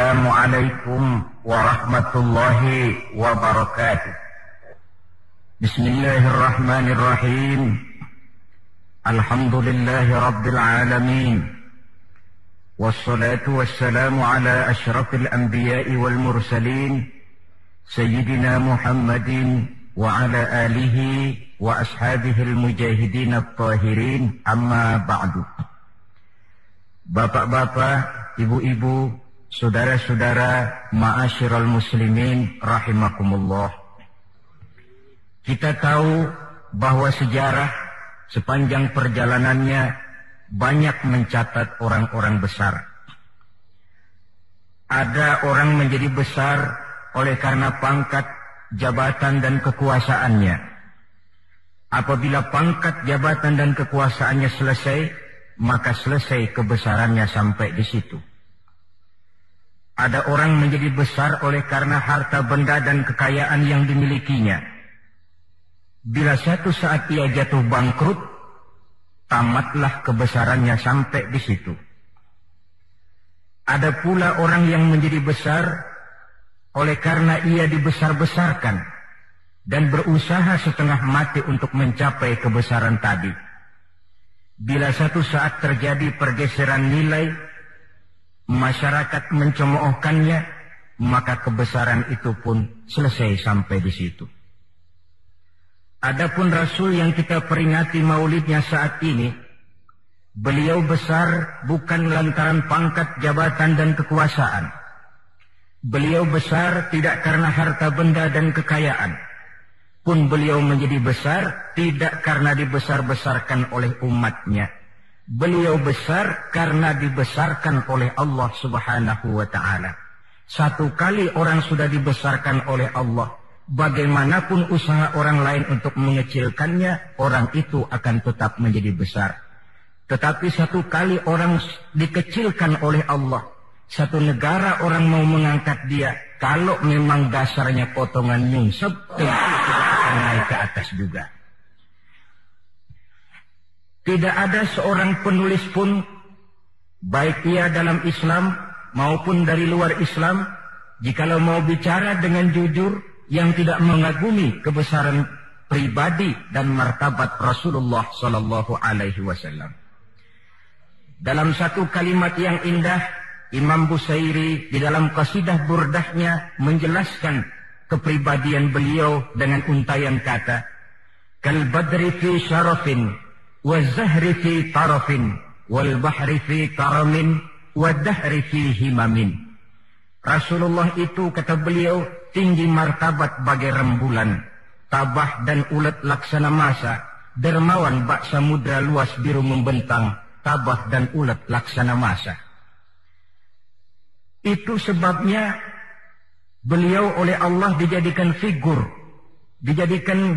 السلام عليكم ورحمة الله وبركاته. بسم الله الرحمن الرحيم. الحمد لله رب العالمين. والصلاة والسلام على أشرف الأنبياء والمرسلين سيدنا محمد وعلى آله وأصحابه المجاهدين الطاهرين. أما بعد. Bapak-bapak, ibu-ibu, saudara-saudara, ma'asyiral muslimin rahimakumullah. Kita tahu bahwa sejarah sepanjang perjalanannya banyak mencatat orang-orang besar. Ada orang menjadi besar oleh karena pangkat, jabatan dan kekuasaannya. Apabila pangkat, jabatan dan kekuasaannya selesai, maka selesai kebesarannya sampai di situ. Ada orang menjadi besar oleh karena harta benda dan kekayaan yang dimilikinya. Bila satu saat ia jatuh bangkrut, tamatlah kebesarannya sampai di situ. Ada pula orang yang menjadi besar oleh karena ia dibesar-besarkan dan berusaha setengah mati untuk mencapai kebesaran tadi. Bila satu saat terjadi pergeseran nilai, masyarakat mencemoohkannya, maka kebesaran itu pun selesai sampai di situ. Adapun Rasul yang kita peringati maulidnya saat ini, beliau besar bukan lantaran pangkat jabatan dan kekuasaan. Beliau besar tidak karena harta benda dan kekayaan pun beliau menjadi besar tidak karena dibesar-besarkan oleh umatnya. Beliau besar karena dibesarkan oleh Allah subhanahu wa ta'ala. Satu kali orang sudah dibesarkan oleh Allah. Bagaimanapun usaha orang lain untuk mengecilkannya, orang itu akan tetap menjadi besar. Tetapi satu kali orang dikecilkan oleh Allah. Satu negara orang mau mengangkat dia. Kalau memang dasarnya potongan nyungsep, naik ke atas juga. Tidak ada seorang penulis pun, baik ia dalam Islam maupun dari luar Islam, jikalau mau bicara dengan jujur yang tidak mengagumi kebesaran pribadi dan martabat Rasulullah Sallallahu Alaihi Wasallam. Dalam satu kalimat yang indah, Imam Busairi di dalam kasidah burdahnya menjelaskan kepribadian beliau dengan untayan kata kal badri fi syarafin fi tarafin wal bahri fi karamin wa dahri fi himamin Rasulullah itu kata beliau tinggi martabat bagai rembulan tabah dan ulet laksana masa dermawan bak samudra luas biru membentang tabah dan ulet laksana masa. Itu sebabnya Beliau oleh Allah dijadikan figur, dijadikan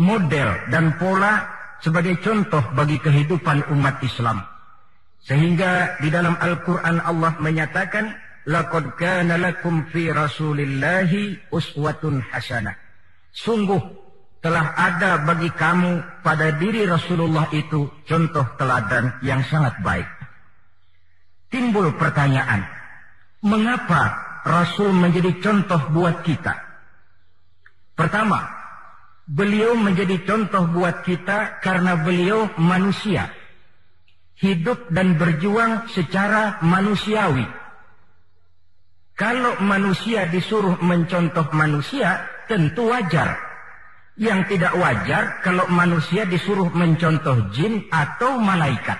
model dan pola sebagai contoh bagi kehidupan umat Islam. Sehingga di dalam Al-Quran Allah menyatakan, Laqad kana lakum fi rasulillahi uswatun hasanah. Sungguh telah ada bagi kamu pada diri Rasulullah itu contoh teladan yang sangat baik. Timbul pertanyaan, mengapa Rasul menjadi contoh buat kita. Pertama, beliau menjadi contoh buat kita karena beliau manusia. Hidup dan berjuang secara manusiawi. Kalau manusia disuruh mencontoh manusia, tentu wajar. Yang tidak wajar kalau manusia disuruh mencontoh jin atau malaikat.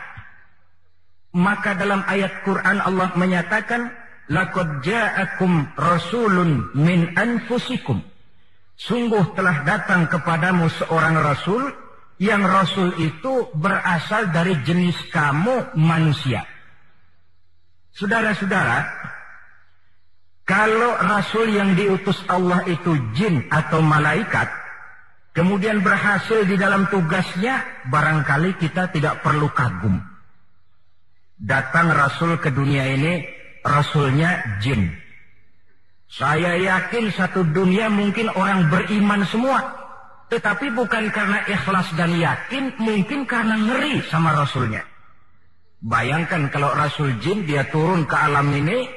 Maka dalam ayat Quran Allah menyatakan, Laqad ja'akum rasulun min anfusikum. Sungguh telah datang kepadamu seorang rasul yang rasul itu berasal dari jenis kamu manusia. Saudara-saudara, kalau rasul yang diutus Allah itu jin atau malaikat, kemudian berhasil di dalam tugasnya, barangkali kita tidak perlu kagum. Datang rasul ke dunia ini rasulnya jin. Saya yakin satu dunia mungkin orang beriman semua. Tetapi bukan karena ikhlas dan yakin, mungkin karena ngeri sama rasulnya. Bayangkan kalau rasul jin dia turun ke alam ini,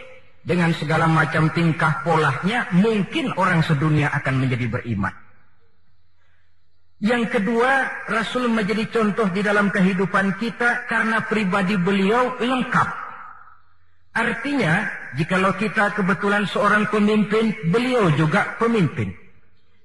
dengan segala macam tingkah polanya, mungkin orang sedunia akan menjadi beriman. Yang kedua, Rasul menjadi contoh di dalam kehidupan kita karena pribadi beliau lengkap. Artinya, jikalau kita kebetulan seorang pemimpin, beliau juga pemimpin.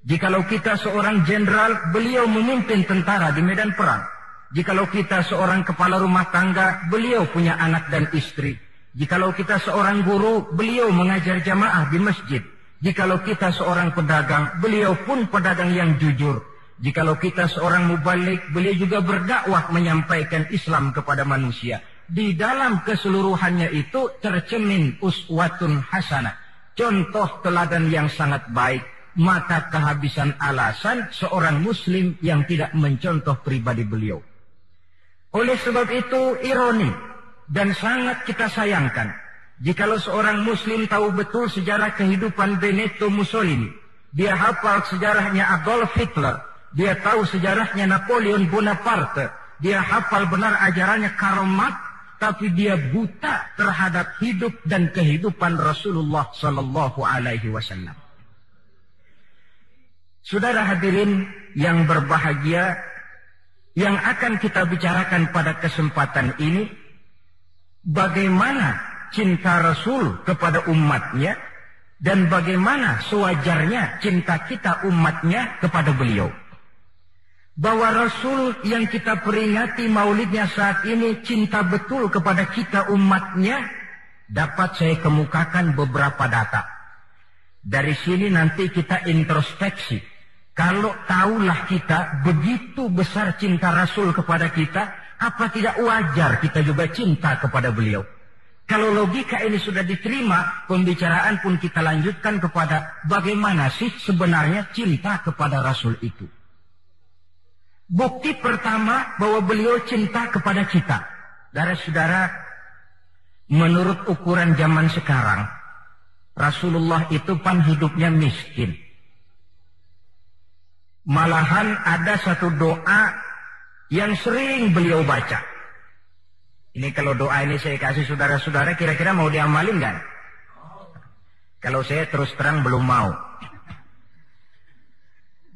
Jikalau kita seorang jenderal, beliau memimpin tentara di medan perang. Jikalau kita seorang kepala rumah tangga, beliau punya anak dan istri. Jikalau kita seorang guru, beliau mengajar jamaah di masjid. Jikalau kita seorang pedagang, beliau pun pedagang yang jujur. Jikalau kita seorang mubalik, beliau juga berdakwah menyampaikan Islam kepada manusia. Di dalam keseluruhannya itu tercemin uswatun hasanah. Contoh teladan yang sangat baik. Maka kehabisan alasan seorang muslim yang tidak mencontoh pribadi beliau. Oleh sebab itu ironi dan sangat kita sayangkan. Jikalau seorang muslim tahu betul sejarah kehidupan Benito Mussolini. Dia hafal sejarahnya Adolf Hitler dia tahu sejarahnya Napoleon Bonaparte. Dia hafal benar ajarannya Karl Marx, tapi dia buta terhadap hidup dan kehidupan Rasulullah Sallallahu Alaihi Wasallam. Saudara hadirin yang berbahagia, yang akan kita bicarakan pada kesempatan ini, bagaimana cinta Rasul kepada umatnya dan bagaimana sewajarnya cinta kita umatnya kepada beliau bahwa Rasul yang kita peringati maulidnya saat ini cinta betul kepada kita umatnya, dapat saya kemukakan beberapa data. Dari sini nanti kita introspeksi. Kalau tahulah kita begitu besar cinta Rasul kepada kita, apa tidak wajar kita juga cinta kepada beliau? Kalau logika ini sudah diterima, pembicaraan pun kita lanjutkan kepada bagaimana sih sebenarnya cinta kepada Rasul itu. Bukti pertama bahwa beliau cinta kepada kita. Saudara-saudara, menurut ukuran zaman sekarang, Rasulullah itu pan hidupnya miskin. Malahan ada satu doa yang sering beliau baca. Ini kalau doa ini saya kasih saudara-saudara kira-kira mau diamalin kan? Kalau saya terus terang belum mau.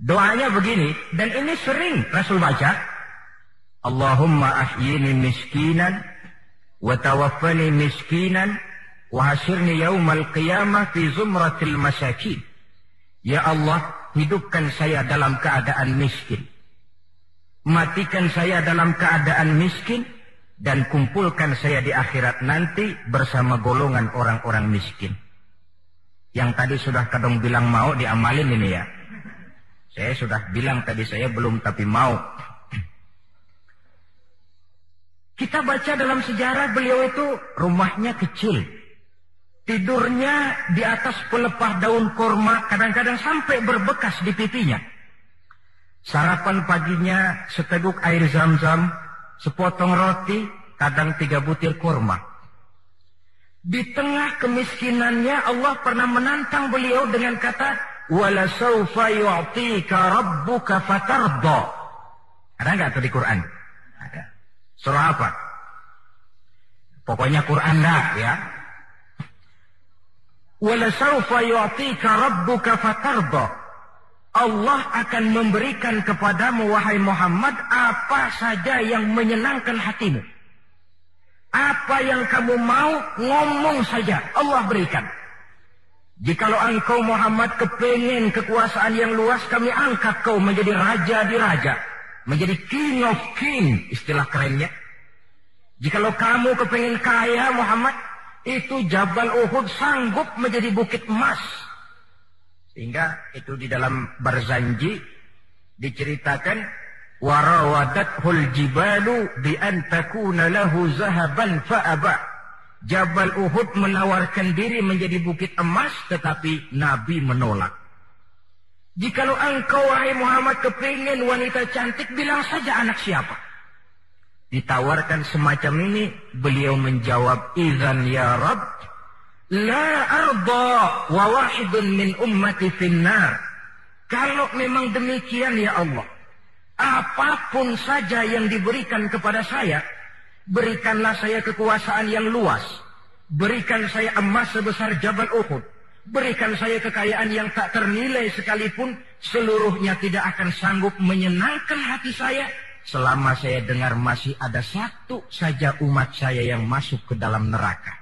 Doanya begini, dan ini sering Rasul baca. Allahumma ahyini miskinan, wa tawaffani miskinan, wa hasirni yaumal qiyamah fi zumratil masakin. Ya Allah, hidupkan saya dalam keadaan miskin. Matikan saya dalam keadaan miskin, dan kumpulkan saya di akhirat nanti bersama golongan orang-orang miskin. Yang tadi sudah kadang bilang mau diamalin ini ya. Saya sudah bilang tadi saya belum tapi mau. Kita baca dalam sejarah beliau itu rumahnya kecil. Tidurnya di atas pelepah daun korma kadang-kadang sampai berbekas di pipinya. Sarapan paginya seteguk air zam-zam, sepotong roti, kadang tiga butir korma. Di tengah kemiskinannya Allah pernah menantang beliau dengan kata, walasaufa yu'tika rabbuka fatarda. Ada nggak tuh di Quran? Ada. Surah apa? Pokoknya Quran dah ya. Walasaufa yu'tika rabbuka fatarda. Allah akan memberikan kepadamu wahai Muhammad apa saja yang menyenangkan hatimu. Apa yang kamu mau ngomong saja Allah berikan. Jikalau engkau Muhammad kepengen kekuasaan yang luas, kami angkat kau menjadi raja di raja. Menjadi king of king, istilah kerennya. Jikalau kamu kepengen kaya Muhammad, itu Jabal Uhud sanggup menjadi bukit emas. Sehingga itu di dalam Barzanji diceritakan warawadat jibalu bi an takuna lahu zahaban fa'aba. Jabal Uhud menawarkan diri menjadi bukit emas, tetapi Nabi menolak. Jikalau engkau, wahai Muhammad, kepingin wanita cantik, bilang saja anak siapa. Ditawarkan semacam ini, beliau menjawab, Izan ya Rab, La arda wa wahidun min ummati finnar. Kalau memang demikian ya Allah, apa pun saja yang diberikan kepada saya, Berikanlah saya kekuasaan yang luas. Berikan saya emas sebesar Jabal Uhud. Berikan saya kekayaan yang tak ternilai sekalipun. Seluruhnya tidak akan sanggup menyenangkan hati saya. Selama saya dengar masih ada satu saja umat saya yang masuk ke dalam neraka.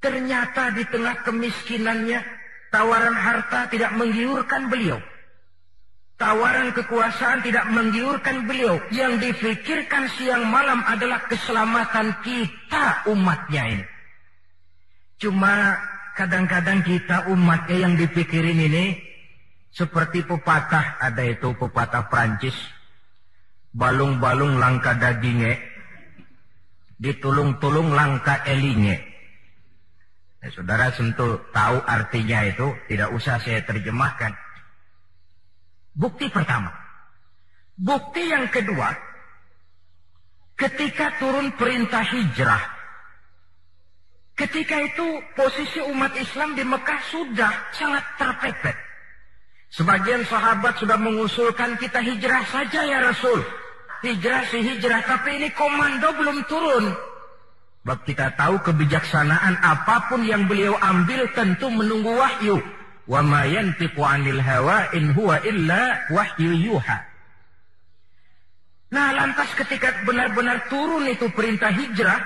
Ternyata di tengah kemiskinannya, tawaran harta tidak menggiurkan beliau. Tawaran kekuasaan tidak menggiurkan beliau. Yang difikirkan siang malam adalah keselamatan kita umatnya ini. Cuma kadang-kadang kita umatnya yang dipikirin ini seperti pepatah ada itu pepatah Prancis. Balung-balung langka dagingnya. Ditulung-tulung langka elinya. Ya, saudara tentu tahu artinya itu. Tidak usah saya terjemahkan. Bukti pertama. Bukti yang kedua, ketika turun perintah hijrah, ketika itu posisi umat Islam di Mekah sudah sangat terpepet. Sebagian sahabat sudah mengusulkan kita hijrah saja ya Rasul. Hijrah si hijrah, tapi ini komando belum turun. Sebab kita tahu kebijaksanaan apa pun yang beliau ambil tentu menunggu wahyu. Wa ma yantiqu 'anil hawa in huwa illa wahyu yuha. Nah, lantas ketika benar-benar turun itu perintah hijrah,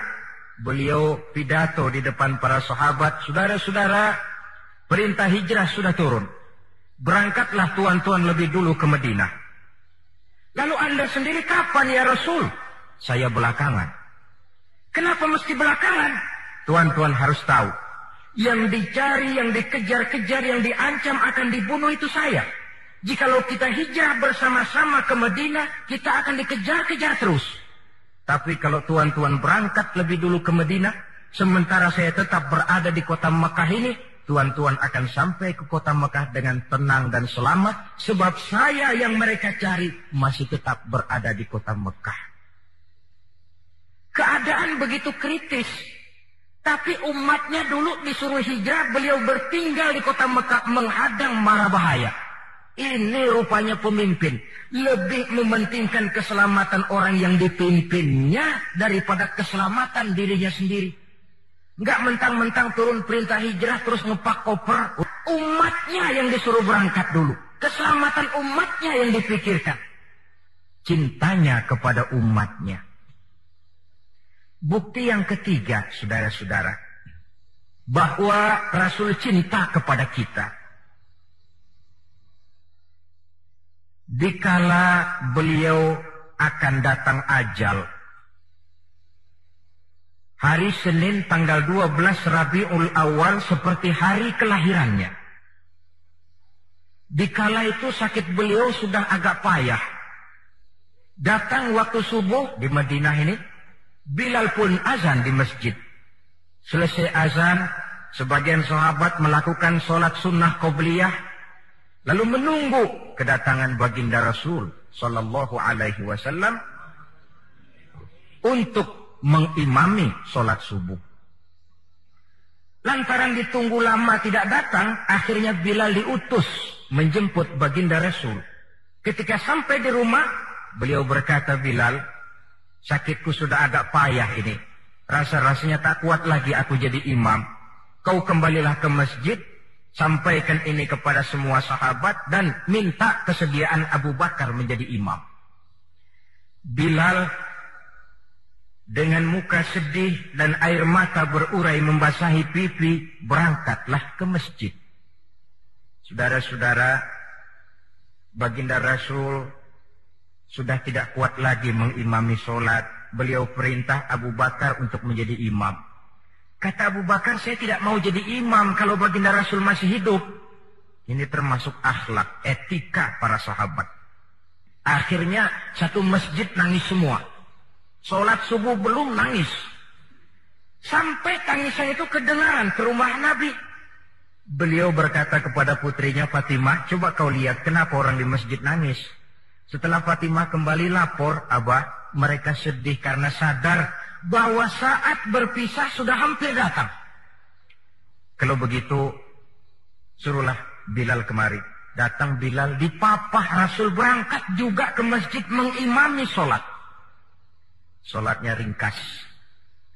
beliau pidato di depan para sahabat, saudara-saudara, perintah hijrah sudah turun. Berangkatlah tuan-tuan lebih dulu ke Madinah. Lalu anda sendiri kapan ya Rasul? Saya belakangan. Kenapa mesti belakangan? Tuan-tuan harus tahu. Yang dicari, yang dikejar-kejar, yang diancam akan dibunuh itu saya. Jikalau kita hijrah bersama-sama ke Medina, kita akan dikejar-kejar terus. Tapi kalau tuan-tuan berangkat lebih dulu ke Medina, sementara saya tetap berada di kota Mekah ini, tuan-tuan akan sampai ke kota Mekah dengan tenang dan selamat, sebab saya yang mereka cari masih tetap berada di kota Mekah. Keadaan begitu kritis, tapi umatnya dulu disuruh hijrah, beliau bertinggal di kota Mekah menghadang mara bahaya. Ini rupanya pemimpin. Lebih mementingkan keselamatan orang yang dipimpinnya daripada keselamatan dirinya sendiri. Enggak mentang-mentang turun perintah hijrah terus ngepak koper. Umatnya yang disuruh berangkat dulu. Keselamatan umatnya yang dipikirkan. Cintanya kepada umatnya. Bukti yang ketiga, saudara-saudara, bahwa Rasul cinta kepada kita. Dikala beliau akan datang ajal. Hari Senin tanggal 12 Rabiul Awal seperti hari kelahirannya. Dikala itu sakit beliau sudah agak payah. Datang waktu subuh di Madinah ini, Bilal pun azan di masjid. Selesai azan, sebagian sahabat melakukan sholat sunnah qobliyah, lalu menunggu kedatangan baginda Rasul Sallallahu Alaihi Wasallam untuk mengimami sholat subuh. Lantaran ditunggu lama tidak datang, akhirnya Bilal diutus menjemput baginda Rasul. Ketika sampai di rumah, beliau berkata Bilal, Sakitku sudah agak payah ini. Rasa-rasanya tak kuat lagi aku jadi imam. Kau kembalilah ke masjid, sampaikan ini kepada semua sahabat dan minta kesediaan Abu Bakar menjadi imam. Bilal dengan muka sedih dan air mata berurai membasahi pipi, berangkatlah ke masjid. Saudara-saudara, baginda Rasul sudah tidak kuat lagi mengimami sholat. Beliau perintah Abu Bakar untuk menjadi imam. Kata Abu Bakar, saya tidak mau jadi imam kalau baginda Rasul masih hidup. Ini termasuk akhlak, etika para sahabat. Akhirnya satu masjid nangis semua. Sholat subuh belum nangis. Sampai tangisan itu kedengaran ke rumah Nabi. Beliau berkata kepada putrinya Fatimah, coba kau lihat kenapa orang di masjid nangis. Setelah Fatimah kembali lapor, Abah, mereka sedih karena sadar bahwa saat berpisah sudah hampir datang. Kalau begitu, suruhlah Bilal kemari. Datang Bilal di papah Rasul berangkat juga ke masjid mengimami sholat. Sholatnya ringkas.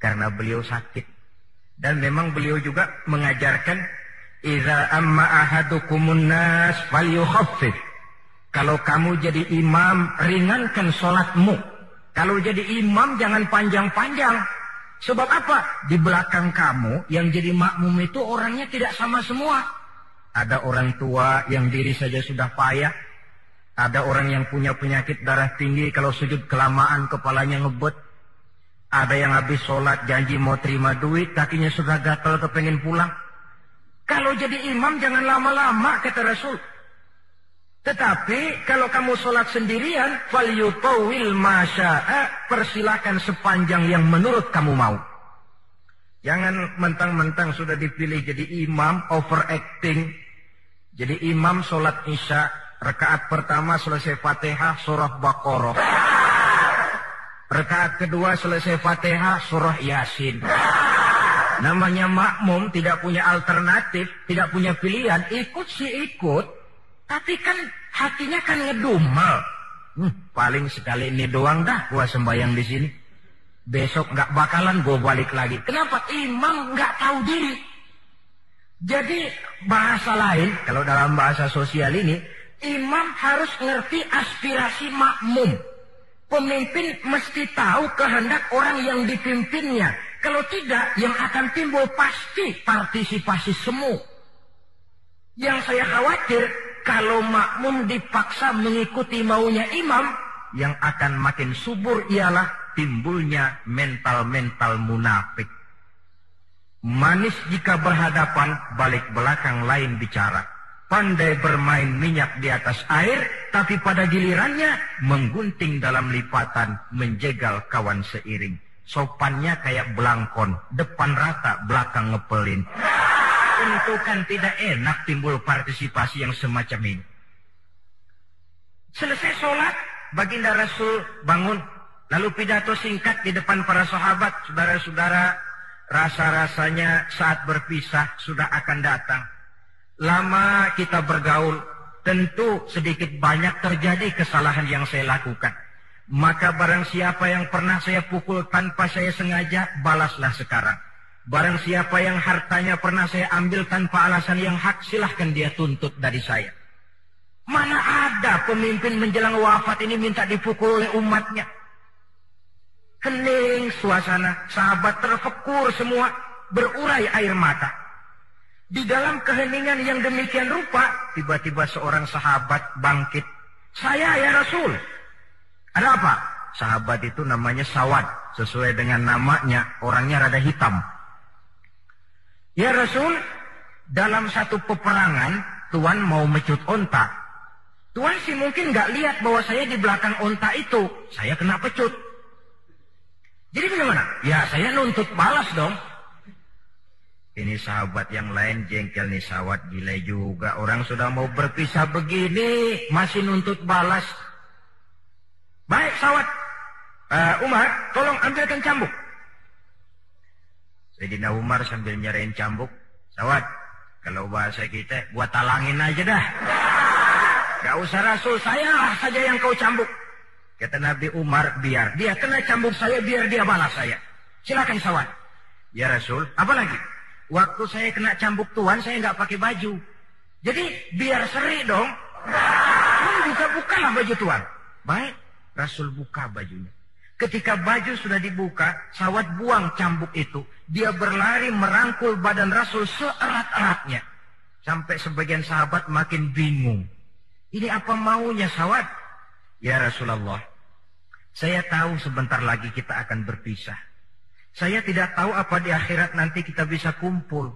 karena beliau sakit. Dan memang beliau juga mengajarkan Iza amma ahadukumun nas falyukhaffif. Kalau kamu jadi imam, ringankan sholatmu. Kalau jadi imam, jangan panjang-panjang. Sebab apa? Di belakang kamu, yang jadi makmum itu orangnya tidak sama semua. Ada orang tua yang diri saja sudah payah. Ada orang yang punya penyakit darah tinggi, kalau sujud kelamaan kepalanya ngebet. Ada yang habis sholat janji mau terima duit, kakinya sudah gatal kepengen pulang. Kalau jadi imam jangan lama-lama kata Rasul. Tetapi kalau kamu sholat sendirian, falyutawil masya'a, persilakan sepanjang yang menurut kamu mau. Jangan mentang-mentang sudah dipilih jadi imam, overacting. Jadi imam sholat isya, rekaat pertama selesai fatihah, surah Baqarah. Rekaat kedua selesai Fatihah surah Yasin. Namanya makmum tidak punya alternatif, tidak punya pilihan, ikut sih ikut. Tapi kan hatinya kan ngedumel. Hmm, paling sekali ini doang dah gua sembahyang di sini. Besok nggak bakalan gua balik lagi. Kenapa? Imam nggak tahu diri. Jadi bahasa lain, kalau dalam bahasa sosial ini, imam harus ngerti aspirasi makmum. Pemimpin mesti tahu kehendak orang yang dipimpinnya. Kalau tidak, yang akan timbul pasti partisipasi semu. Yang saya khawatir, kalau makmum dipaksa mengikuti maunya imam, yang akan makin subur ialah timbulnya mental-mental munafik. Manis jika berhadapan, balik belakang lain bicara pandai bermain minyak di atas air, tapi pada gilirannya menggunting dalam lipatan, menjegal kawan seiring. Sopannya kayak belangkon, depan rata, belakang ngepelin. Tentu kan tidak enak timbul partisipasi yang semacam ini. Selesai sholat, baginda Rasul bangun. Lalu pidato singkat di depan para sahabat, saudara-saudara, rasa-rasanya saat berpisah sudah akan datang lama kita bergaul, tentu sedikit banyak terjadi kesalahan yang saya lakukan. Maka barang siapa yang pernah saya pukul tanpa saya sengaja, balaslah sekarang. Barang siapa yang hartanya pernah saya ambil tanpa alasan yang hak, silahkan dia tuntut dari saya. Mana ada pemimpin menjelang wafat ini minta dipukul oleh umatnya. Kening suasana, sahabat terfekur semua, berurai air mata. Di dalam keheningan yang demikian rupa, tiba-tiba seorang sahabat bangkit. Saya ya Rasul. Ada apa? Sahabat itu namanya Sawad. Sesuai dengan namanya, orangnya rada hitam. Ya Rasul, dalam satu peperangan, Tuhan mau mecut onta. Tuhan sih mungkin nggak lihat bahwa saya di belakang onta itu. Saya kena pecut. Jadi bagaimana? Ya saya nuntut balas dong. Ini sahabat yang lain jengkel nih sahabat gila juga. Orang sudah mau berpisah begini masih nuntut balas. Baik sahabat. Uh, Umar, tolong ambilkan cambuk. Sayyidina Umar sambil nyerahin cambuk. Sahabat, kalau bahasa kita buat talangin aja dah. Gak usah Rasul, saya saja yang kau cambuk. Kata Nabi Umar, biar dia kena cambuk saya, biar dia balas saya. Silakan sahabat. Ya Rasul, apa lagi? Waktu saya kena cambuk tuan, saya nggak pakai baju. Jadi biar seri dong. Tuan buka lah baju tuan. Baik, Rasul buka bajunya. Ketika baju sudah dibuka, sawat buang cambuk itu. Dia berlari merangkul badan Rasul seerat-eratnya. Sampai sebagian sahabat makin bingung. Ini apa maunya sawat? Ya Rasulullah, saya tahu sebentar lagi kita akan berpisah. Saya tidak tahu apa di akhirat nanti kita bisa kumpul.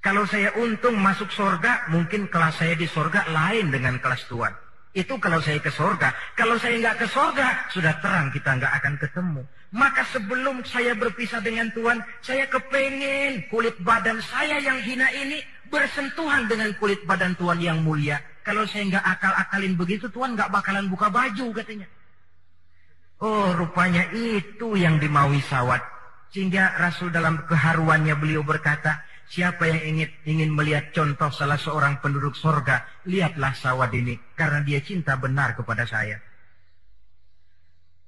Kalau saya untung masuk sorga, mungkin kelas saya di sorga lain dengan kelas Tuhan. Itu kalau saya ke sorga. Kalau saya nggak ke sorga, sudah terang kita nggak akan ketemu. Maka sebelum saya berpisah dengan Tuhan, saya kepengen kulit badan saya yang hina ini bersentuhan dengan kulit badan Tuhan yang mulia. Kalau saya nggak akal-akalin begitu, Tuhan nggak bakalan buka baju katanya. Oh, rupanya itu yang dimaui sawat. Sehingga Rasul dalam keharuannya beliau berkata, siapa yang ingin ingin melihat contoh salah seorang penduduk sorga, lihatlah sawad ini, karena dia cinta benar kepada saya.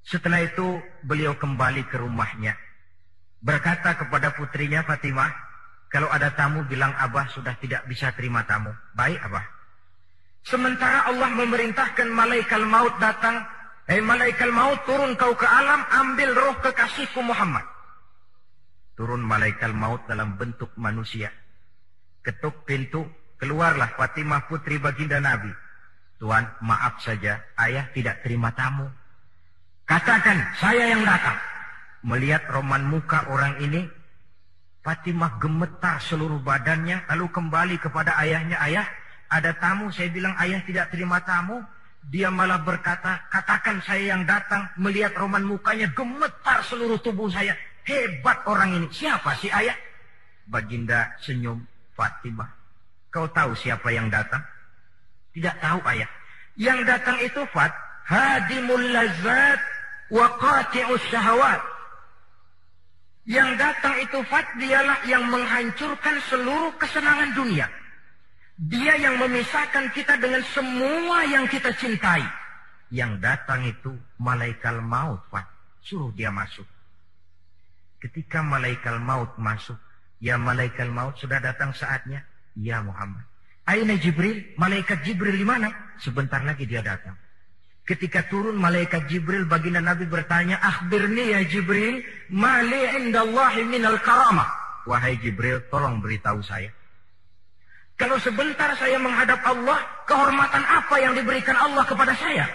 Setelah itu beliau kembali ke rumahnya. berkata kepada putrinya Fatimah, kalau ada tamu bilang Abah sudah tidak bisa terima tamu. Baik Abah. Sementara Allah memerintahkan malaikat maut datang, eh malaikat maut turun kau ke alam, ambil roh kekasihku Muhammad. Turun malaikat maut dalam bentuk manusia. Ketuk pintu, keluarlah Fatimah putri baginda Nabi. Tuhan, maaf saja, ayah tidak terima tamu. Katakan, saya yang datang. Melihat roman muka orang ini, Fatimah gemetar seluruh badannya, lalu kembali kepada ayahnya, ayah, ada tamu, saya bilang ayah tidak terima tamu. Dia malah berkata, katakan saya yang datang, melihat roman mukanya, gemetar seluruh tubuh saya. Hebat orang ini. Siapa sih ayah? Baginda senyum, Fatimah. Kau tahu siapa yang datang? Tidak tahu ayah. Yang datang itu Fat, hadimul lazat wa qati'us syahawat. Yang datang itu Fat dialah yang menghancurkan seluruh kesenangan dunia. Dia yang memisahkan kita dengan semua yang kita cintai. Yang datang itu malaikat maut, Pak. Suruh dia masuk. Ketika malaikat maut masuk, ya malaikat maut sudah datang saatnya. Ya Muhammad. Aina Jibril, malaikat Jibril di mana? Sebentar lagi dia datang. Ketika turun malaikat Jibril baginda Nabi bertanya, "Akhbirni ya Jibril, mali indallahi minal karamah." Wahai Jibril, tolong beritahu saya. Kalau sebentar saya menghadap Allah, kehormatan apa yang diberikan Allah kepada saya?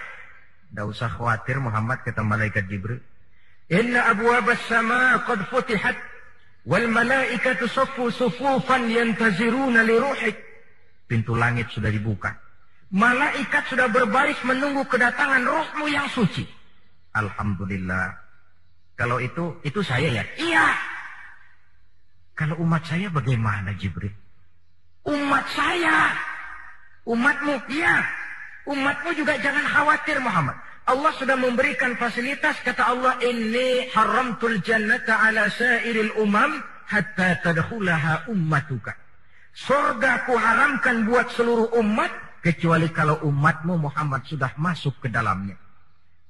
Tidak usah khawatir Muhammad kata malaikat Jibril. Sama qad futihat wal malaikatu saffu sufufan yantaziruna li ruhik. Pintu langit sudah dibuka. Malaikat sudah berbaris menunggu kedatangan rohmu yang suci. Alhamdulillah. Kalau itu, itu saya ya? Iya. Kalau umat saya bagaimana Jibril? Umat saya. Umatmu, iya. Umatmu juga jangan khawatir Muhammad. Allah sudah memberikan fasilitas kata Allah ini haramtul jannata ala sairil umam hatta tadkhulaha ummatuka. Surga ku haramkan buat seluruh umat kecuali kalau umatmu Muhammad sudah masuk ke dalamnya.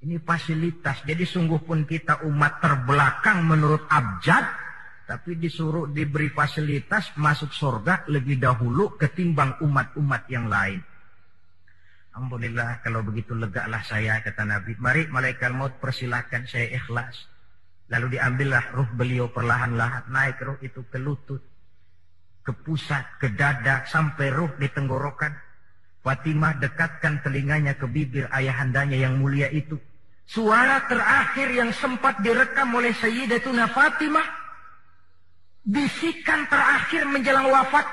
Ini fasilitas. Jadi sungguh pun kita umat terbelakang menurut abjad tapi disuruh diberi fasilitas masuk surga lebih dahulu ketimbang umat-umat yang lain. Alhamdulillah kalau begitu legalah saya kata Nabi. Mari malaikat maut persilahkan saya ikhlas. Lalu diambillah ruh beliau perlahan-lahan naik ruh itu ke lutut, ke pusat, ke dada sampai ruh di tenggorokan. Fatimah dekatkan telinganya ke bibir ayahandanya yang mulia itu. Suara terakhir yang sempat direkam oleh Sayyidatuna Fatimah bisikan terakhir menjelang wafat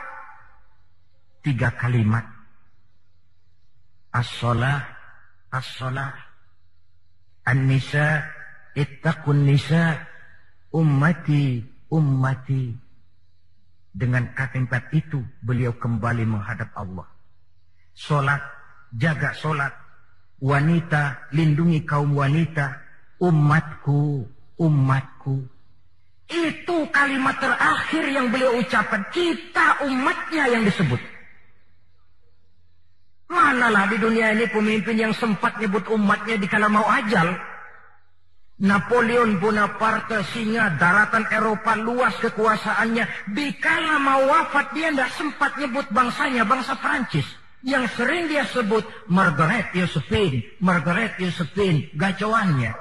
tiga kalimat as-salah as-salah. An-nisa ittaqun nisa ummati ummati. Dengan kata-kata itu beliau kembali menghadap Allah. Salat jaga salat wanita lindungi kaum wanita. Umatku umatku itu kalimat terakhir yang beliau ucapkan. Kita umatnya yang disebut. Manalah di dunia ini pemimpin yang sempat nyebut umatnya di kala mau ajal. Napoleon Bonaparte singa daratan Eropa luas kekuasaannya. Di kala mau wafat dia tidak sempat nyebut bangsanya, bangsa Prancis. Yang sering dia sebut Margaret Josephine, Margaret Josephine, gacoannya.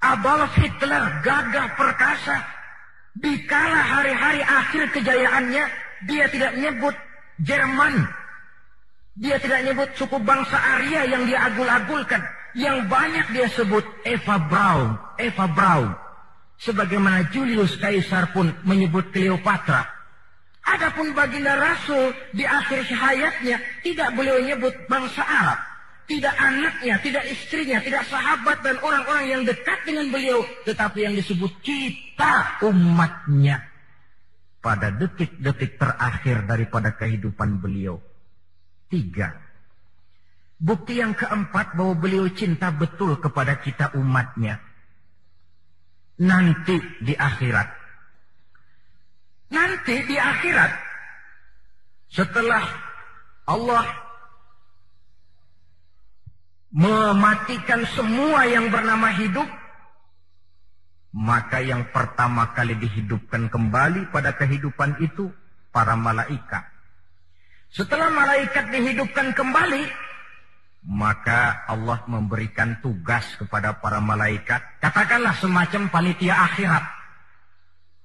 Adolf Hitler gagah perkasa. Di kala hari-hari akhir kejayaannya, dia tidak nyebut Jerman. Dia tidak nyebut suku bangsa Arya yang dia agul-agulkan. Yang banyak dia sebut Eva Braun. Eva Braun. Sebagaimana Julius Caesar pun menyebut Cleopatra. Adapun baginda Rasul di akhir hayatnya tidak beliau nyebut bangsa Arab tidak anaknya, tidak istrinya, tidak sahabat dan orang-orang yang dekat dengan beliau, tetapi yang disebut kita umatnya pada detik-detik terakhir daripada kehidupan beliau. Tiga. Bukti yang keempat bahwa beliau cinta betul kepada kita umatnya. Nanti di akhirat. Nanti di akhirat. Setelah Allah mematikan semua yang bernama hidup, maka yang pertama kali dihidupkan kembali pada kehidupan itu para malaikat. Setelah malaikat dihidupkan kembali, maka Allah memberikan tugas kepada para malaikat, katakanlah semacam panitia akhirat.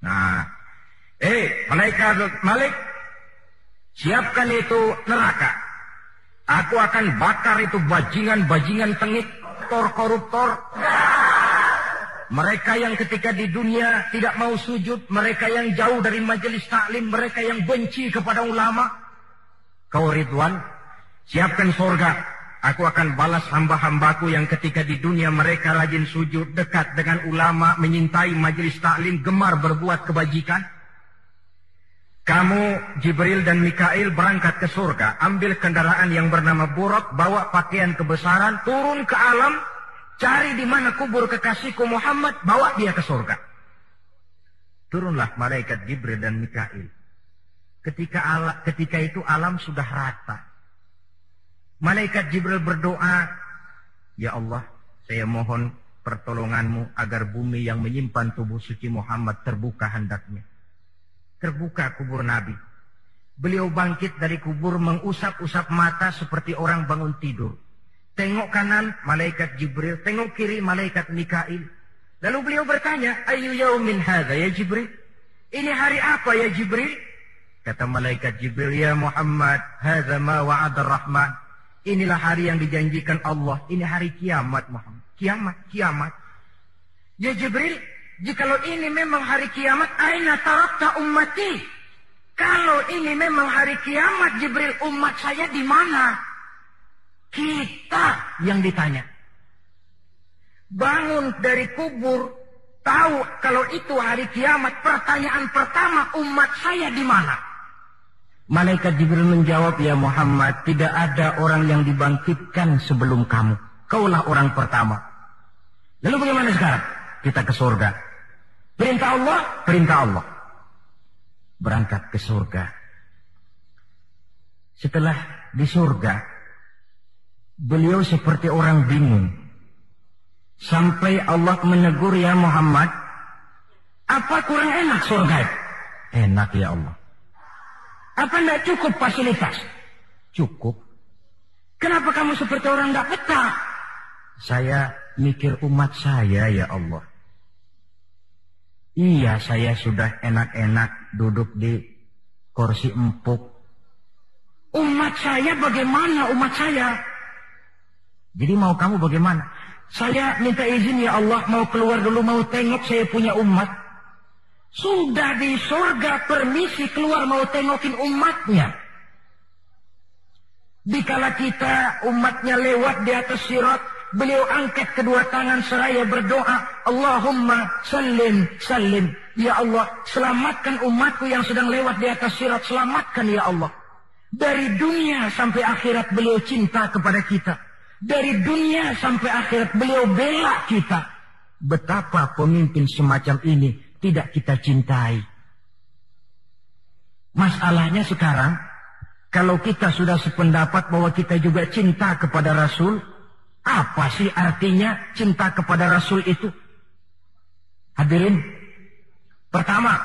Nah, eh malaikat Malik, siapkan itu neraka. Aku akan bakar itu bajingan-bajingan tengik, koruptor-koruptor. Mereka yang ketika di dunia tidak mau sujud, mereka yang jauh dari majelis taklim, mereka yang benci kepada ulama. Kau Ridwan, siapkan surga. Aku akan balas hamba-hambaku yang ketika di dunia mereka rajin sujud, dekat dengan ulama, menyintai majelis taklim, gemar berbuat kebajikan. Kamu, Jibril dan Mikail berangkat ke surga, ambil kendaraan yang bernama Buruk, bawa pakaian kebesaran, turun ke alam, Cari di mana kubur kekasihku Muhammad, bawa dia ke surga. Turunlah malaikat Jibril dan Mikail. Ketika ala, ketika itu alam sudah rata. Malaikat Jibril berdoa, Ya Allah, saya mohon pertolonganmu agar bumi yang menyimpan tubuh suci Muhammad terbuka hendaknya. Terbuka kubur Nabi. Beliau bangkit dari kubur mengusap-usap mata seperti orang bangun tidur. Tengok kanan malaikat Jibril, tengok kiri malaikat Mikail. Lalu beliau bertanya, "Ayu yaumin hadza ya Jibril?" Ini hari apa ya Jibril? Kata malaikat Jibril, "Ya Muhammad, hadza ma wa'ada rahman Inilah hari yang dijanjikan Allah. Ini hari kiamat Muhammad. Kiamat, kiamat. Ya Jibril, jikalau ini memang hari kiamat, aina tarakta ummati? Kalau ini memang hari kiamat, Jibril, umat saya di mana? Kita yang ditanya. Bangun dari kubur, tahu kalau itu hari kiamat, pertanyaan pertama umat saya di mana? Malaikat Jibril menjawab, ya Muhammad, tidak ada orang yang dibangkitkan sebelum kamu. Kaulah orang pertama. Lalu bagaimana sekarang? Kita ke surga. Perintah Allah, perintah Allah. Berangkat ke surga. Setelah di surga, Beliau seperti orang bingung. Sampai Allah menegur ya Muhammad. Apa kurang enak surga? Enak ya Allah. Apa tidak cukup fasilitas? Cukup. Kenapa kamu seperti orang tidak betah? Saya mikir umat saya ya Allah. Iya saya sudah enak-enak duduk di kursi empuk. Umat saya bagaimana umat saya? Jadi mau kamu bagaimana? Saya minta izin ya Allah mau keluar dulu mau tengok saya punya umat. Sudah di surga permisi keluar mau tengokin umatnya. Dikala kita umatnya lewat di atas sirat, beliau angkat kedua tangan seraya berdoa, Allahumma salim salim. Ya Allah, selamatkan umatku yang sedang lewat di atas sirat, selamatkan ya Allah. Dari dunia sampai akhirat beliau cinta kepada kita. Dari dunia sampai akhirat beliau bela kita. Betapa pemimpin semacam ini tidak kita cintai. Masalahnya sekarang, kalau kita sudah sependapat bahwa kita juga cinta kepada Rasul, apa sih artinya cinta kepada Rasul itu? Hadirin, pertama,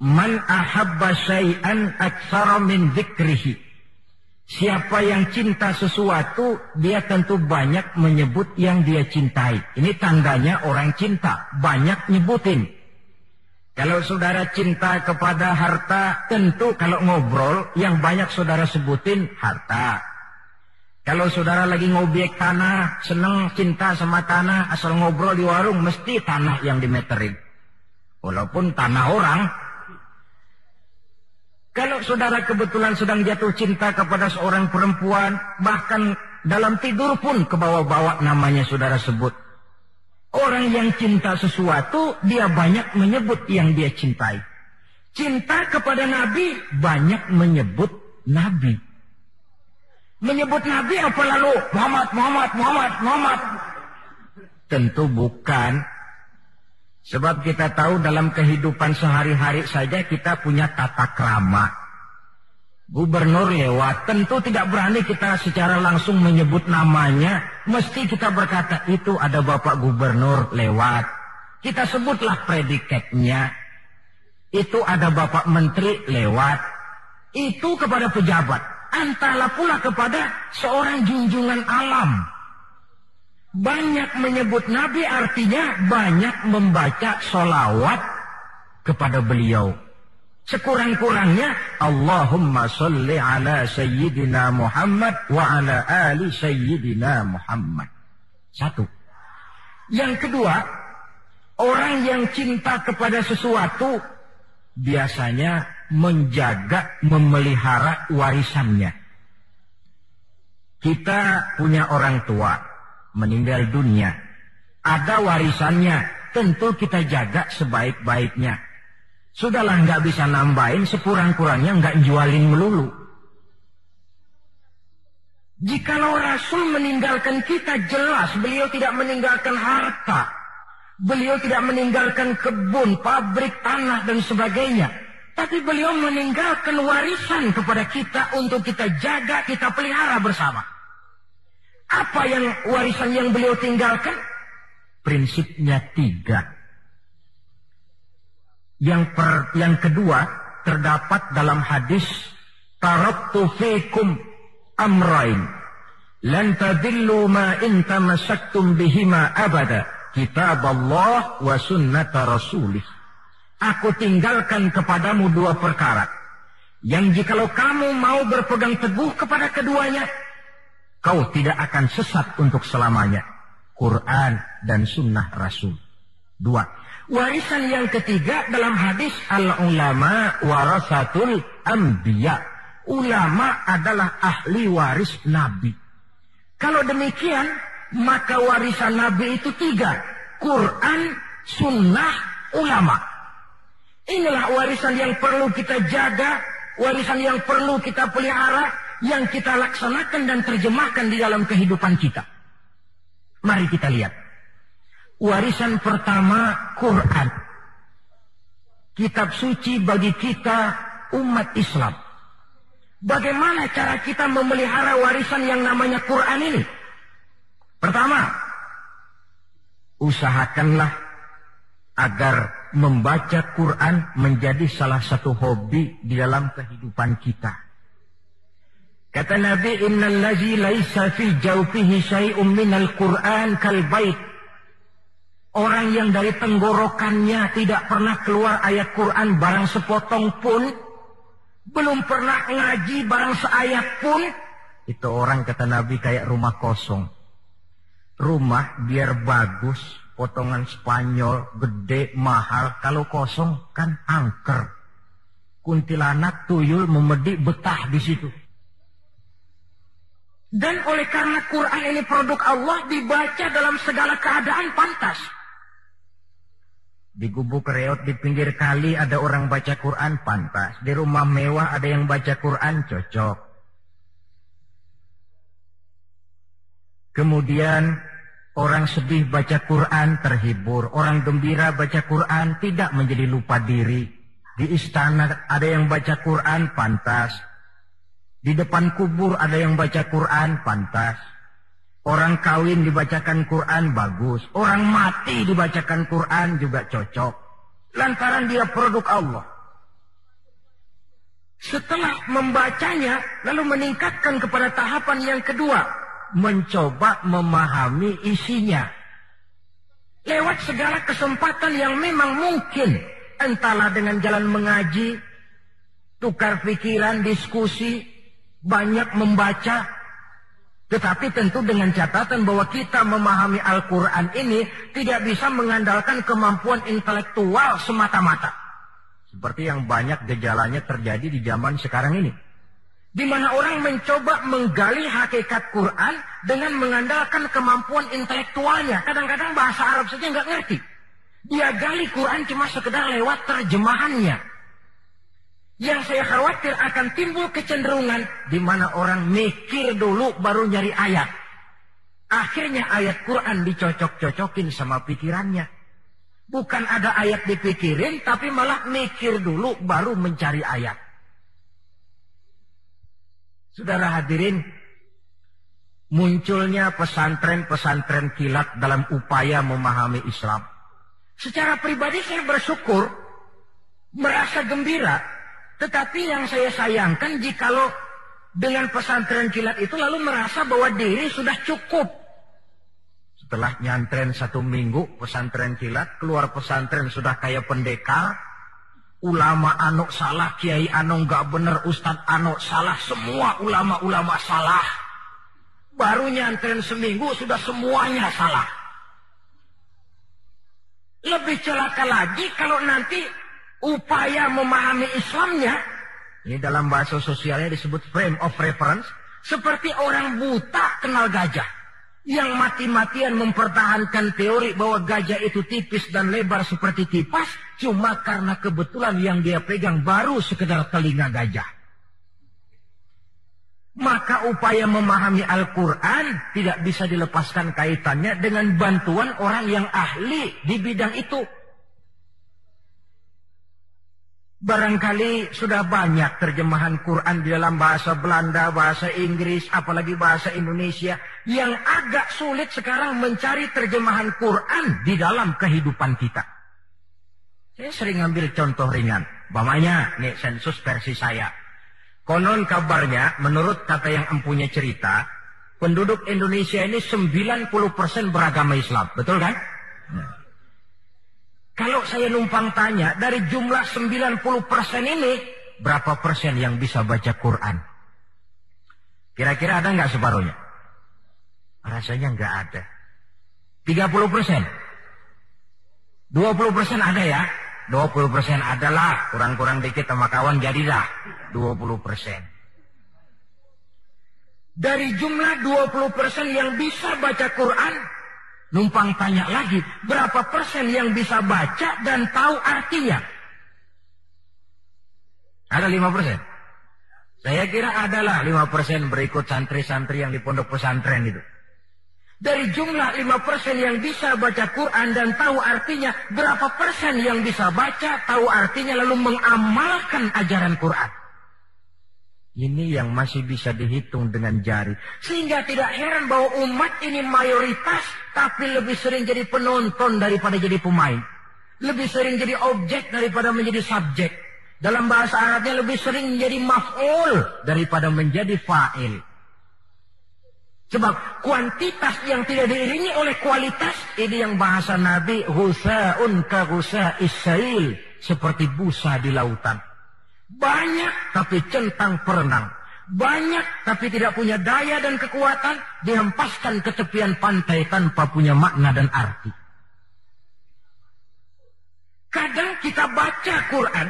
man ahabba syai'an aksara min dzikrihi. Siapa yang cinta sesuatu, dia tentu banyak menyebut yang dia cintai. Ini tandanya orang cinta, banyak nyebutin. Kalau saudara cinta kepada harta, tentu kalau ngobrol, yang banyak saudara sebutin harta. Kalau saudara lagi ngobek tanah, seneng cinta sama tanah, asal ngobrol di warung, mesti tanah yang dimeterin. Walaupun tanah orang, kalau saudara kebetulan sedang jatuh cinta kepada seorang perempuan, bahkan dalam tidur pun ke bawah-bawah namanya saudara sebut. Orang yang cinta sesuatu, dia banyak menyebut yang dia cintai. Cinta kepada Nabi, banyak menyebut Nabi. Menyebut Nabi apa lalu? Muhammad, Muhammad, Muhammad, Muhammad. Tentu bukan Sebab kita tahu dalam kehidupan sehari-hari saja kita punya tata krama. Gubernur lewat, tentu tidak berani kita secara langsung menyebut namanya. Mesti kita berkata, itu ada Bapak Gubernur lewat. Kita sebutlah predikatnya. Itu ada Bapak Menteri lewat. Itu kepada pejabat. Antara pula kepada seorang junjungan alam. Banyak menyebut Nabi artinya banyak membaca solawat kepada beliau. Sekurang-kurangnya Allahumma salli ala Sayyidina Muhammad wa ala ali Sayyidina Muhammad. Satu. Yang kedua, orang yang cinta kepada sesuatu biasanya menjaga, memelihara warisannya. Kita punya orang tua meninggal dunia. Ada warisannya, tentu kita jaga sebaik-baiknya Sudahlah nggak bisa nambahin sekurang-kurangnya nggak jualin melulu. Jikalau Rasul meninggalkan kita jelas beliau tidak meninggalkan harta. Beliau tidak meninggalkan kebun, pabrik, tanah dan sebagainya. Tapi beliau meninggalkan warisan kepada kita untuk kita jaga, kita pelihara bersama. Apa yang warisan yang beliau tinggalkan? Prinsipnya tiga. Yang per, yang kedua terdapat dalam hadis taraktu fikum amrain lan tadillu ma in tamassaktum bihima abada kitab Allah wa sunnata rasulih. Aku tinggalkan kepadamu dua perkara. Yang jikalau kamu mau berpegang teguh kepada keduanya kau tidak akan sesat untuk selamanya. Quran dan sunnah Rasul. Dua Warisan yang ketiga dalam hadis al-ulama warasatul anbiya. Ulama adalah ahli waris Nabi. Kalau demikian, maka warisan Nabi itu tiga. Quran, sunnah, ulama. Inilah warisan yang perlu kita jaga, warisan yang perlu kita pelihara, yang kita laksanakan dan terjemahkan di dalam kehidupan kita. Mari kita lihat. Warisan pertama Quran. Kitab suci bagi kita umat Islam. Bagaimana cara kita memelihara warisan yang namanya Quran ini? Pertama, usahakanlah agar membaca Quran menjadi salah satu hobi di dalam kehidupan kita. Kata Nabi, "Innal ladzi laisa fi jawfihi syai'un minal Qur'an kal bait Orang yang dari tenggorokannya tidak pernah keluar ayat Quran barang sepotong pun, belum pernah ngaji barang seayat pun, itu orang kata Nabi kayak rumah kosong. Rumah biar bagus, potongan Spanyol, gede, mahal, kalau kosong kan angker. Kuntilanak, tuyul, memedik, betah di situ. Dan oleh karena Quran ini produk Allah dibaca dalam segala keadaan pantas. Di gubuk reot di pinggir kali ada orang baca Quran pantas. Di rumah mewah ada yang baca Quran cocok. Kemudian orang sedih baca Quran terhibur. Orang gembira baca Quran tidak menjadi lupa diri. Di istana ada yang baca Quran pantas. Di depan kubur ada yang baca Quran pantas. Orang kawin dibacakan Quran bagus. Orang mati dibacakan Quran juga cocok. Lantaran dia produk Allah. Setelah membacanya, lalu meningkatkan kepada tahapan yang kedua. Mencoba memahami isinya. Lewat segala kesempatan yang memang mungkin. Entahlah dengan jalan mengaji, tukar pikiran, diskusi, banyak membaca, tetapi tentu dengan catatan bahwa kita memahami Al-Quran ini tidak bisa mengandalkan kemampuan intelektual semata-mata. Seperti yang banyak gejalanya terjadi di zaman sekarang ini. Di mana orang mencoba menggali hakikat Quran dengan mengandalkan kemampuan intelektualnya. Kadang-kadang bahasa Arab saja nggak ngerti. Dia gali Quran cuma sekedar lewat terjemahannya. Yang saya khawatir akan timbul kecenderungan di mana orang mikir dulu baru nyari ayat. Akhirnya ayat Quran dicocok-cocokin sama pikirannya. Bukan ada ayat dipikirin, tapi malah mikir dulu baru mencari ayat. Saudara hadirin, munculnya pesantren-pesantren kilat dalam upaya memahami Islam. Secara pribadi saya bersyukur, merasa gembira, tetapi yang saya sayangkan jikalau dengan pesantren kilat itu lalu merasa bahwa diri sudah cukup. Setelah nyantren satu minggu pesantren kilat, keluar pesantren sudah kayak pendekar, ulama anok salah, kiai anok gak bener, ustad anok salah, semua ulama-ulama salah. Baru nyantren seminggu sudah semuanya salah. Lebih celaka lagi kalau nanti upaya memahami Islamnya, ini dalam bahasa sosialnya disebut frame of reference, seperti orang buta kenal gajah. Yang mati-matian mempertahankan teori bahwa gajah itu tipis dan lebar seperti kipas, cuma karena kebetulan yang dia pegang baru sekedar telinga gajah. Maka upaya memahami Al-Quran tidak bisa dilepaskan kaitannya dengan bantuan orang yang ahli di bidang itu. Barangkali sudah banyak terjemahan Quran di dalam bahasa Belanda, bahasa Inggris, apalagi bahasa Indonesia. Yang agak sulit sekarang mencari terjemahan Quran di dalam kehidupan kita. Saya sering ambil contoh ringan. Bamanya, nih sensus versi saya. Konon kabarnya, menurut kata yang empunya cerita, penduduk Indonesia ini 90% beragama Islam. Betul kan? Kalau saya numpang tanya, dari jumlah 90% ini, berapa persen yang bisa baca Quran? Kira-kira ada nggak separuhnya? Rasanya nggak ada. 30 persen? 20 persen ada ya? 20 persen adalah, kurang-kurang dikit sama kawan jadilah 20 persen. Dari jumlah 20 persen yang bisa baca Quran, Numpang tanya lagi, berapa persen yang bisa baca dan tahu artinya? Ada lima persen? Saya kira adalah lima persen berikut santri-santri yang di pondok pesantren itu. Dari jumlah lima persen yang bisa baca Quran dan tahu artinya, berapa persen yang bisa baca, tahu artinya lalu mengamalkan ajaran Quran? Ini yang masih bisa dihitung dengan jari. Sehingga tidak heran bahwa umat ini mayoritas, tapi lebih sering jadi penonton daripada jadi pemain. Lebih sering jadi objek daripada menjadi subjek. Dalam bahasa Arabnya lebih sering menjadi maf'ul daripada menjadi fa'il. Sebab kuantitas yang tidak diiringi oleh kualitas, ini yang bahasa Nabi, husa'un ka husa isail. Seperti busa di lautan. Banyak tapi centang perenang. Banyak tapi tidak punya daya dan kekuatan dihempaskan ke tepian pantai tanpa punya makna dan arti. Kadang kita baca Quran,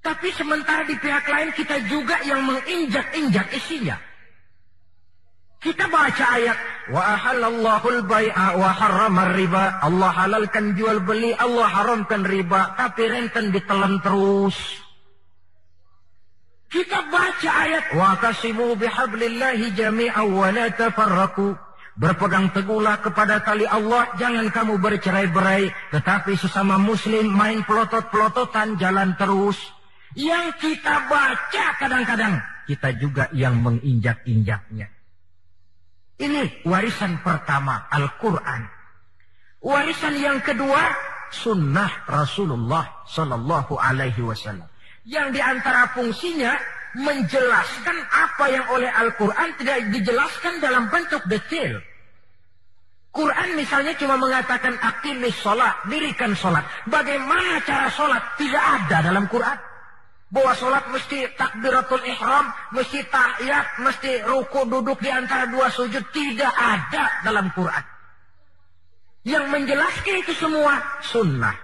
tapi sementara di pihak lain kita juga yang menginjak-injak isinya. Kita baca ayat wa ahallallahu al-bai'a wa harrama riba. Allah halalkan jual beli, Allah haramkan riba, tapi renten ditelan terus. Kita baca ayat wa kasimu bihablillahi jami'an wa la tafarraqu. Berpegang teguhlah kepada tali Allah, jangan kamu bercerai-berai, tetapi sesama muslim main pelotot-pelototan jalan terus. Yang kita baca kadang-kadang, kita juga yang menginjak-injaknya. Ini warisan pertama Al-Quran. Warisan yang kedua sunnah Rasulullah Sallallahu Alaihi Wasallam. Yang di antara fungsinya menjelaskan apa yang oleh Al-Quran tidak dijelaskan dalam bentuk detail. Quran misalnya cuma mengatakan akimis sholat, dirikan sholat. Bagaimana cara sholat? Tidak ada dalam Quran. Bahwa sholat mesti takbiratul ihram, mesti tahiyat, mesti ruku duduk di antara dua sujud. Tidak ada dalam Quran. Yang menjelaskan itu semua sunnah.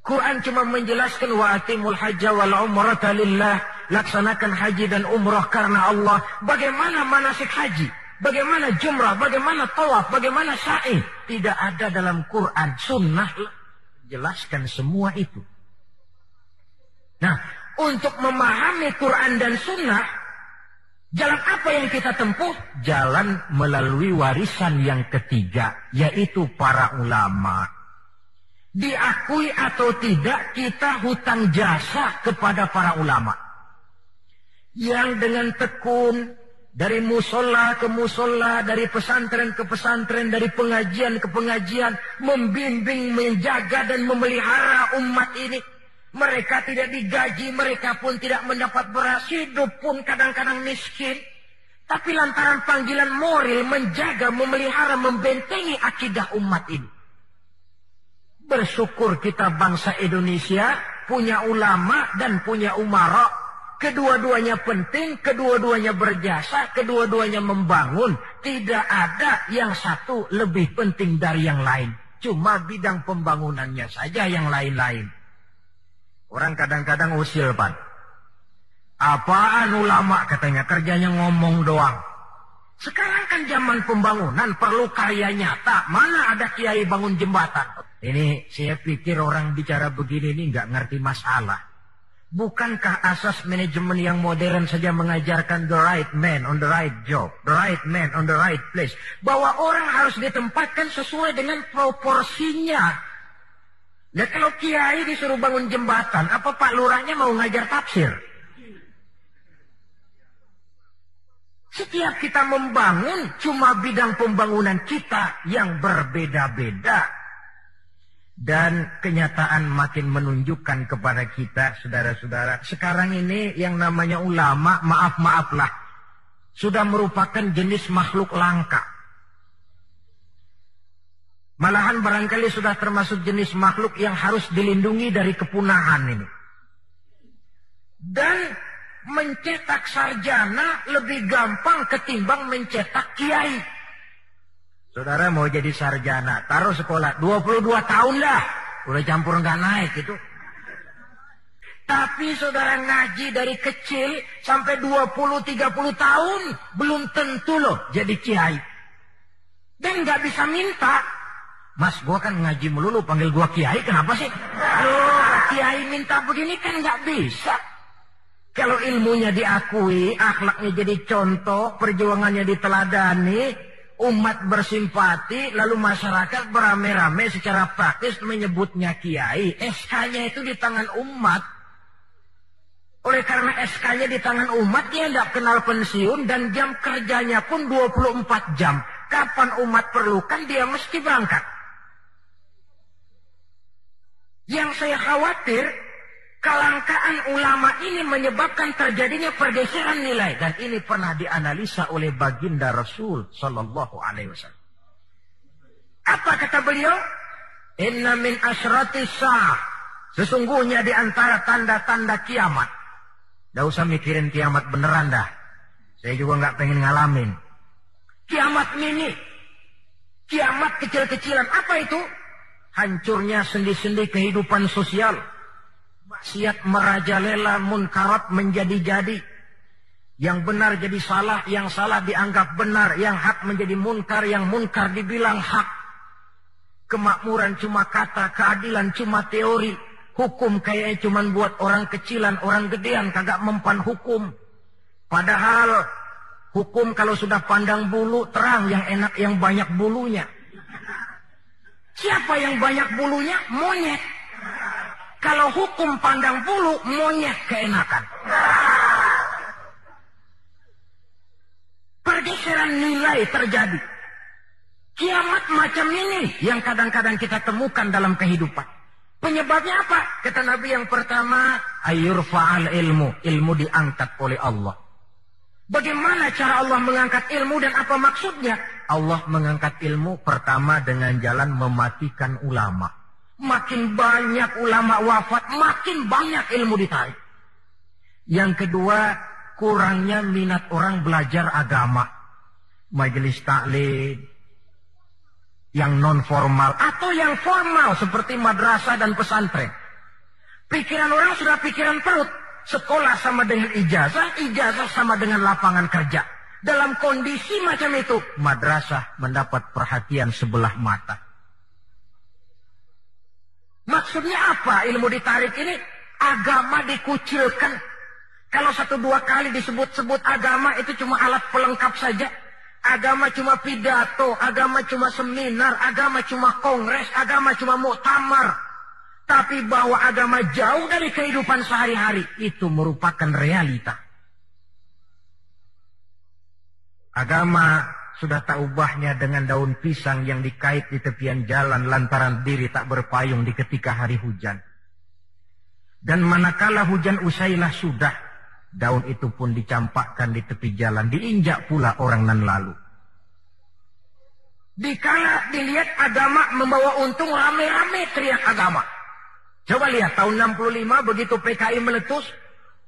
Quran cuma menjelaskan wa atimul hajja wal umrata lillah. Laksanakan haji dan umrah karena Allah. Bagaimana manasik haji? Bagaimana jumrah? Bagaimana tawaf? Bagaimana sa'i? Tidak ada dalam Quran. Sunnah jelaskan semua itu. Nah, untuk memahami Quran dan Sunnah, jalan apa yang kita tempuh? Jalan melalui warisan yang ketiga, yaitu para ulama. Diakui atau tidak, kita hutang jasa kepada para ulama. Yang dengan tekun, Dari musola ke musola, dari pesantren ke pesantren, dari pengajian ke pengajian, membimbing, menjaga dan memelihara umat ini. Mereka tidak digaji, mereka pun tidak mendapat beras, hidup pun kadang-kadang miskin. Tapi lantaran panggilan moral menjaga, memelihara, membentengi akidah umat ini. Bersyukur kita bangsa Indonesia punya ulama dan punya umara Kedua-duanya penting, kedua-duanya berjasa, kedua-duanya membangun. Tidak ada yang satu lebih penting dari yang lain. Cuma bidang pembangunannya saja yang lain-lain. Orang kadang-kadang usil, Pak. Apaan ulama katanya, kerjanya ngomong doang. Sekarang kan zaman pembangunan perlu karya nyata. Mana ada kiai bangun jembatan? Ini saya pikir orang bicara begini ini nggak ngerti masalah. Bukankah asas manajemen yang modern saja mengajarkan the right man on the right job, the right man on the right place, bahwa orang harus ditempatkan sesuai dengan proporsinya. Nah kalau kiai disuruh bangun jembatan, apa Pak Lurahnya mau ngajar tafsir? Setiap kita membangun, cuma bidang pembangunan kita yang berbeda-beda. Dan kenyataan makin menunjukkan kepada kita, saudara-saudara. Sekarang ini yang namanya ulama, maaf-maaflah. Sudah merupakan jenis makhluk langka. Malahan barangkali sudah termasuk jenis makhluk yang harus dilindungi dari kepunahan ini. Dan mencetak sarjana lebih gampang ketimbang mencetak kiai. Saudara mau jadi sarjana, taruh sekolah 22 tahun dah. Udah campur nggak naik itu. Tapi saudara ngaji dari kecil sampai 20-30 tahun. Belum tentu loh jadi kiai. Dan nggak bisa minta. Mas gua kan ngaji melulu panggil gua kiai kenapa sih? Loh kiai minta begini kan nggak bisa. Kalau ilmunya diakui, akhlaknya jadi contoh, perjuangannya diteladani, umat bersimpati, lalu masyarakat beramai-ramai secara praktis menyebutnya kiai. SK-nya itu di tangan umat. Oleh karena SK-nya di tangan umat, dia tidak kenal pensiun dan jam kerjanya pun 24 jam. Kapan umat perlukan, dia mesti berangkat. Yang saya khawatir, Kelangkaan ulama ini menyebabkan terjadinya pergeseran nilai dan ini pernah dianalisa oleh baginda Rasul Shallallahu Alaihi Wasallam. Apa kata beliau? Inna min asrati sah. Sesungguhnya di antara tanda-tanda kiamat. Tidak usah mikirin kiamat beneran dah. Saya juga nggak pengen ngalamin. Kiamat mini. Kiamat kecil-kecilan. Apa itu? Hancurnya sendi-sendi kehidupan sosial maksiat merajalela munkarat menjadi-jadi. Yang benar jadi salah, yang salah dianggap benar, yang hak menjadi munkar, yang munkar dibilang hak. Kemakmuran cuma kata, keadilan cuma teori. Hukum kayaknya cuma buat orang kecilan, orang gedean, kagak mempan hukum. Padahal hukum kalau sudah pandang bulu terang, yang enak yang banyak bulunya. Siapa yang banyak bulunya? Monyet. Kalau hukum pandang bulu, monyet keenakan. Pergeseran nilai terjadi. Kiamat macam ini yang kadang-kadang kita temukan dalam kehidupan. Penyebabnya apa? Kata Nabi yang pertama, ayur faal ilmu. Ilmu diangkat oleh Allah. Bagaimana cara Allah mengangkat ilmu dan apa maksudnya? Allah mengangkat ilmu pertama dengan jalan mematikan ulama. Makin banyak ulama wafat, makin banyak ilmu ditarik. Yang kedua, kurangnya minat orang belajar agama. Majelis taklim, yang non formal atau yang formal seperti madrasah dan pesantren. Pikiran orang sudah pikiran perut. Sekolah sama dengan ijazah, ijazah sama dengan lapangan kerja. Dalam kondisi macam itu, madrasah mendapat perhatian sebelah mata. Maksudnya apa ilmu ditarik ini? Agama dikucilkan. Kalau satu dua kali disebut-sebut agama itu cuma alat pelengkap saja. Agama cuma pidato, agama cuma seminar, agama cuma kongres, agama cuma muktamar. Tapi bahwa agama jauh dari kehidupan sehari-hari itu merupakan realita. Agama sudah tak ubahnya dengan daun pisang yang dikait di tepian jalan lantaran diri tak berpayung di ketika hari hujan. Dan manakala hujan usailah sudah, daun itu pun dicampakkan di tepi jalan, diinjak pula orang nan lalu. Dikala dilihat agama membawa untung rame-rame teriak agama. Coba lihat tahun 65 begitu PKI meletus,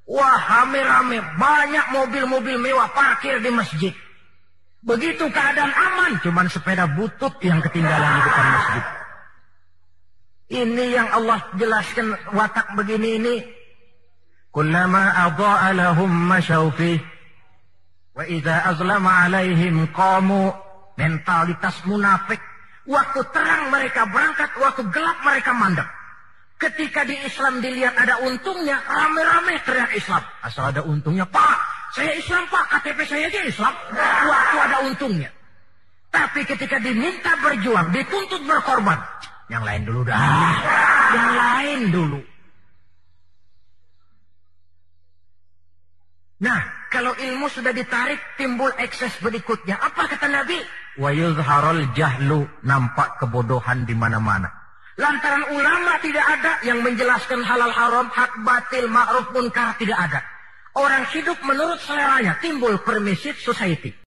wah rame-rame banyak mobil-mobil mewah parkir di masjid. Begitu keadaan aman, cuman sepeda butut yang ketinggalan di depan masjid. Ini yang Allah jelaskan watak begini ini. Kullama adha'a lahum Wa idza azlama alaihim qamu mentalitas munafik. Waktu terang mereka berangkat, waktu gelap mereka mandek. Ketika di Islam dilihat ada untungnya, rame-rame teriak Islam. Asal ada untungnya, Pak, saya Islam Pak, KTP saya aja Islam. Waktu ada untungnya. Tapi ketika diminta berjuang, dituntut berkorban. Yang lain dulu dah. Yang lain dulu. Nah, kalau ilmu sudah ditarik, timbul ekses berikutnya. Apa kata Nabi? Wa yuzharul jahlu nampak kebodohan di mana-mana. Lantaran ulama tidak ada yang menjelaskan halal haram, hak batil, ma'ruf munkar tidak ada. Orang hidup menurut seleranya timbul permissive society.